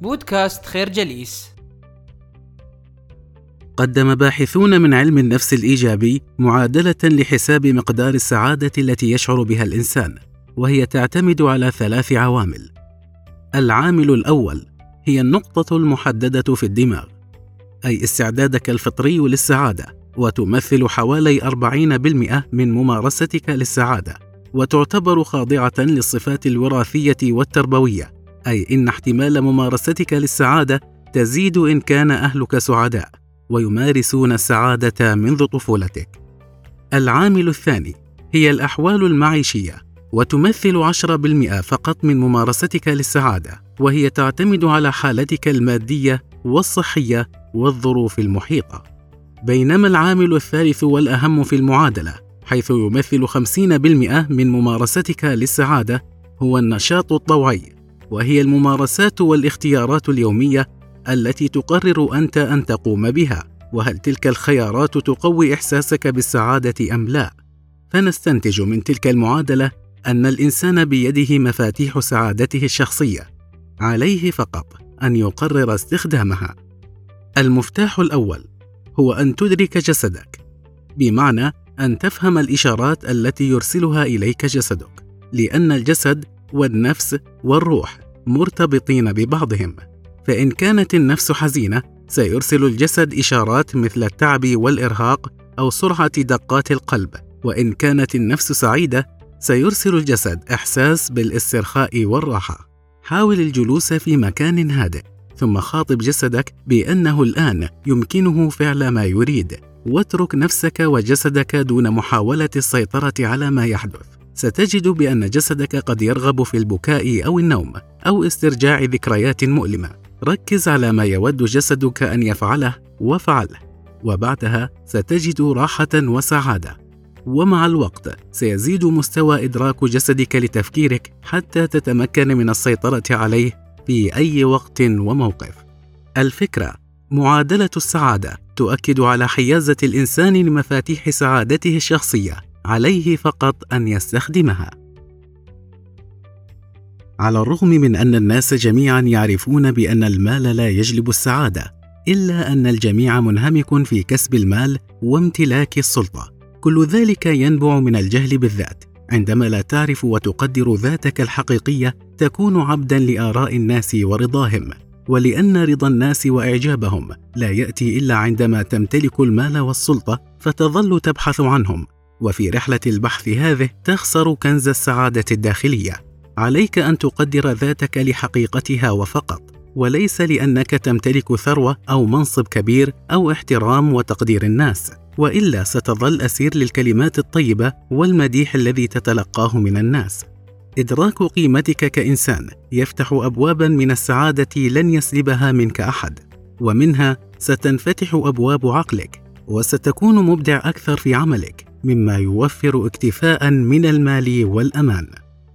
بودكاست خير جليس. قدم باحثون من علم النفس الإيجابي معادلة لحساب مقدار السعادة التي يشعر بها الإنسان وهي تعتمد على ثلاث عوامل. العامل الأول هي النقطة المحددة في الدماغ أي استعدادك الفطري للسعادة وتمثل حوالي 40% من ممارستك للسعادة وتعتبر خاضعة للصفات الوراثية والتربوية. أي إن احتمال ممارستك للسعادة تزيد إن كان أهلك سعداء ويمارسون السعادة منذ طفولتك. العامل الثاني هي الأحوال المعيشية وتمثل 10% فقط من ممارستك للسعادة وهي تعتمد على حالتك المادية والصحية والظروف المحيطة. بينما العامل الثالث والأهم في المعادلة حيث يمثل 50% من ممارستك للسعادة هو النشاط الطوعي. وهي الممارسات والاختيارات اليومية التي تقرر أنت أن تقوم بها وهل تلك الخيارات تقوي إحساسك بالسعادة أم لا؟ فنستنتج من تلك المعادلة أن الإنسان بيده مفاتيح سعادته الشخصية عليه فقط أن يقرر استخدامها. المفتاح الأول هو أن تدرك جسدك بمعنى أن تفهم الإشارات التي يرسلها إليك جسدك لأن الجسد والنفس والروح مرتبطين ببعضهم. فإن كانت النفس حزينة سيرسل الجسد إشارات مثل التعب والإرهاق أو سرعة دقات القلب. وإن كانت النفس سعيدة سيرسل الجسد إحساس بالاسترخاء والراحة. حاول الجلوس في مكان هادئ ثم خاطب جسدك بأنه الآن يمكنه فعل ما يريد. واترك نفسك وجسدك دون محاولة السيطرة على ما يحدث. ستجد بأن جسدك قد يرغب في البكاء أو النوم أو استرجاع ذكريات مؤلمة. ركز على ما يود جسدك أن يفعله وفعله وبعدها ستجد راحة وسعادة. ومع الوقت سيزيد مستوى إدراك جسدك لتفكيرك حتى تتمكن من السيطرة عليه في أي وقت وموقف. الفكرة معادلة السعادة تؤكد على حيازة الإنسان لمفاتيح سعادته الشخصية. عليه فقط أن يستخدمها. على الرغم من أن الناس جميعا يعرفون بأن المال لا يجلب السعادة إلا أن الجميع منهمك في كسب المال وامتلاك السلطة. كل ذلك ينبع من الجهل بالذات. عندما لا تعرف وتقدر ذاتك الحقيقية تكون عبدا لآراء الناس ورضاهم. ولأن رضا الناس وإعجابهم لا يأتي إلا عندما تمتلك المال والسلطة فتظل تبحث عنهم. وفي رحلة البحث هذه تخسر كنز السعادة الداخلية. عليك أن تقدر ذاتك لحقيقتها وفقط وليس لأنك تمتلك ثروة أو منصب كبير أو احترام وتقدير الناس وإلا ستظل أسير للكلمات الطيبة والمديح الذي تتلقاه من الناس. إدراك قيمتك كإنسان يفتح ابوابا من السعادة لن يسلبها منك أحد ومنها ستنفتح أبواب عقلك وستكون مبدع أكثر في عملك. مما يوفر اكتفاء من المال والأمان.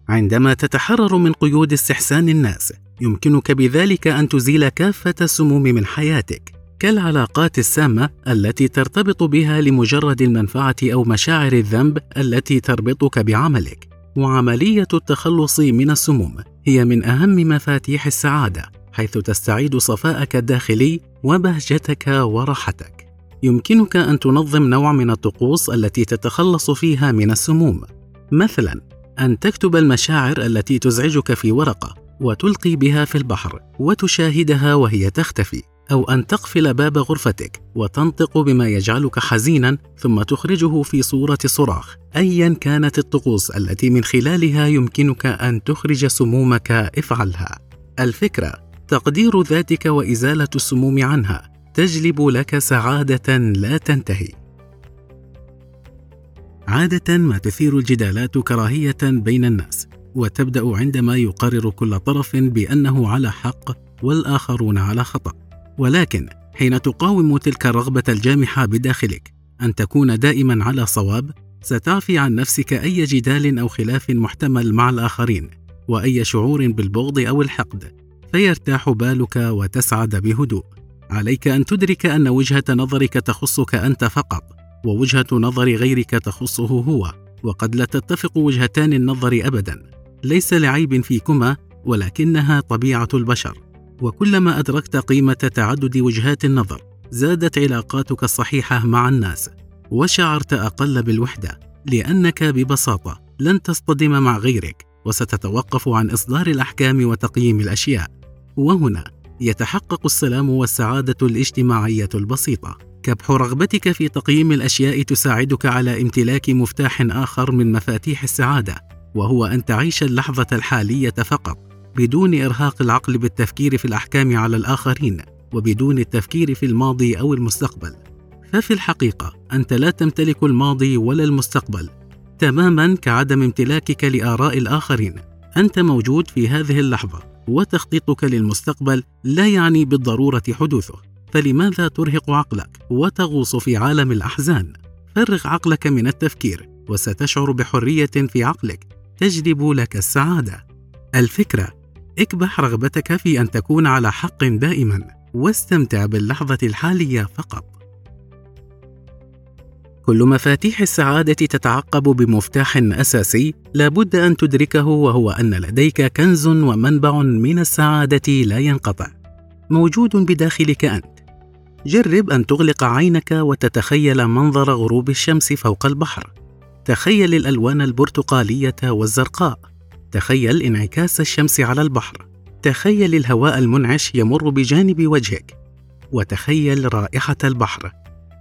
عندما تتحرر من قيود استحسان الناس يمكنك بذلك أن تزيل كافة السموم من حياتك كالعلاقات السامة التي ترتبط بها لمجرد المنفعة أو مشاعر الذنب التي تربطك بعملك. وعملية التخلص من السموم هي من أهم مفاتيح السعادة حيث تستعيد صفاءك الداخلي وبهجتك وراحتك. يمكنك أن تنظم نوع من الطقوس التي تتخلص فيها من السموم. مثلا أن تكتب المشاعر التي تزعجك في ورقة وتلقي بها في البحر وتشاهدها وهي تختفي أو أن تقفل باب غرفتك وتنطق بما يجعلك حزينا ثم تخرجه في صورة صراخ. ايا كانت الطقوس التي من خلالها يمكنك أن تخرج سمومك افعلها. الفكرة تقدير ذاتك وإزالة السموم عنها. تجلب لك سعادة لا تنتهي. عادة ما تثير الجدالات كراهية بين الناس وتبدأ عندما يقرر كل طرف بأنه على حق والآخرون على خطأ. ولكن حين تقاوم تلك الرغبة الجامحة بداخلك أن تكون دائما على صواب ستعفي عن نفسك أي جدال أو خلاف محتمل مع الآخرين وأي شعور بالبغض أو الحقد فيرتاح بالك وتسعد بهدوء. عليك أن تدرك أن وجهة نظرك تخصك أنت فقط ووجهة نظر غيرك تخصه هو وقد لا تتفق وجهتان النظر ابدا. ليس لعيب فيكما ولكنها طبيعة البشر. وكلما أدركت قيمة تعدد وجهات النظر زادت علاقاتك الصحيحة مع الناس. وشعرت أقل بالوحدة لأنك ببساطة لن تصطدم مع غيرك وستتوقف عن إصدار الأحكام وتقييم الأشياء. وهنا يتحقق السلام والسعادة الاجتماعية البسيطة. كبح رغبتك في تقييم الأشياء تساعدك على امتلاك مفتاح آخر من مفاتيح السعادة وهو أن تعيش اللحظة الحالية فقط. بدون إرهاق العقل بالتفكير في الأحكام على الآخرين وبدون التفكير في الماضي أو المستقبل. ففي الحقيقة أنت لا تمتلك الماضي ولا المستقبل. تماما كعدم امتلاكك لآراء الآخرين. أنت موجود في هذه اللحظة. وتخطيطك للمستقبل لا يعني بالضرورة حدوثه فلماذا ترهق عقلك وتغوص في عالم الأحزان؟ فرغ عقلك من التفكير وستشعر بحرية في عقلك تجلب لك السعادة. الفكرة اكبح رغبتك في أن تكون على حق دائما واستمتع باللحظة الحالية فقط. كل مفاتيح السعادة تتعقب بمفتاح أساسي لابد أن تدركه وهو أن لديك كنز ومنبع من السعادة لا ينقطع. موجود بداخلك أنت. جرب أن تغلق عينك وتتخيل منظر غروب الشمس فوق البحر. تخيل الألوان البرتقالية والزرقاء. تخيل انعكاس الشمس على البحر. تخيل الهواء المنعش يمر بجانب وجهك. وتخيل رائحة البحر.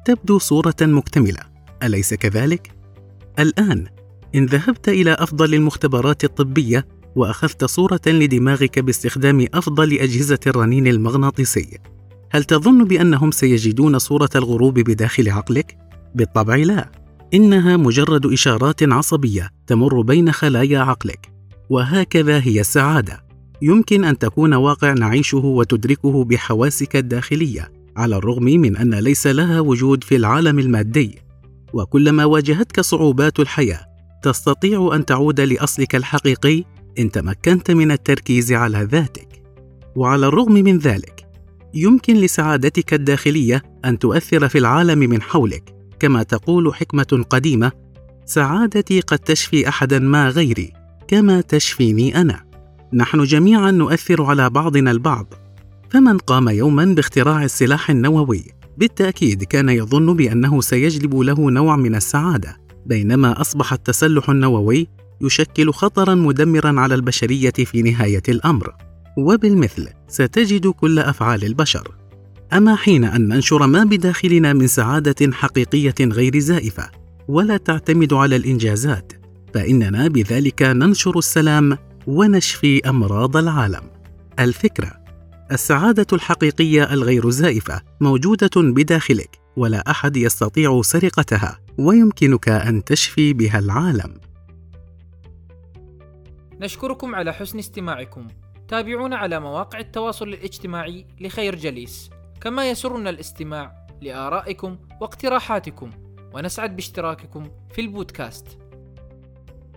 تبدو صورة مكتملة. أليس كذلك؟ الآن إن ذهبت إلى أفضل المختبرات الطبية وأخذت صورة لدماغك باستخدام أفضل أجهزة الرنين المغناطيسي، هل تظن بأنهم سيجدون صورة الغروب بداخل عقلك؟ بالطبع لا، إنها مجرد إشارات عصبية تمر بين خلايا عقلك، وهكذا هي السعادة. يمكن أن تكون واقع نعيشه وتدركه بحواسك الداخلية، على الرغم من أن ليس لها وجود في العالم المادي، وكلما واجهتك صعوبات الحياة تستطيع أن تعود لأصلك الحقيقي إن تمكنت من التركيز على ذاتك. وعلى الرغم من ذلك يمكن لسعادتك الداخلية أن تؤثر في العالم من حولك. كما تقول حكمة قديمة سعادتي قد تشفي أحدا ما غيري كما تشفيني أنا. نحن جميعا نؤثر على بعضنا البعض. فمن قام يوما باختراع السلاح النووي؟ بالتأكيد كان يظن بأنه سيجلب له نوع من السعادة، بينما أصبح التسلح النووي يشكل خطرا مدمرا على البشرية في نهاية الأمر، وبالمثل ستجد كل أفعال البشر. أما حين أن ننشر ما بداخلنا من سعادة حقيقية غير زائفة، ولا تعتمد على الإنجازات، فإننا بذلك ننشر السلام ونشفي أمراض العالم. الفكرة السعادة الحقيقية الغير زائفة موجودة بداخلك ولا أحد يستطيع سرقتها ويمكنك أن تشفي بها العالم. نشكركم على حسن استماعكم. تابعونا على مواقع التواصل الاجتماعي لخير جليس، كما يسرنا الاستماع لآرائكم واقتراحاتكم ونسعد باشتراككم في البودكاست.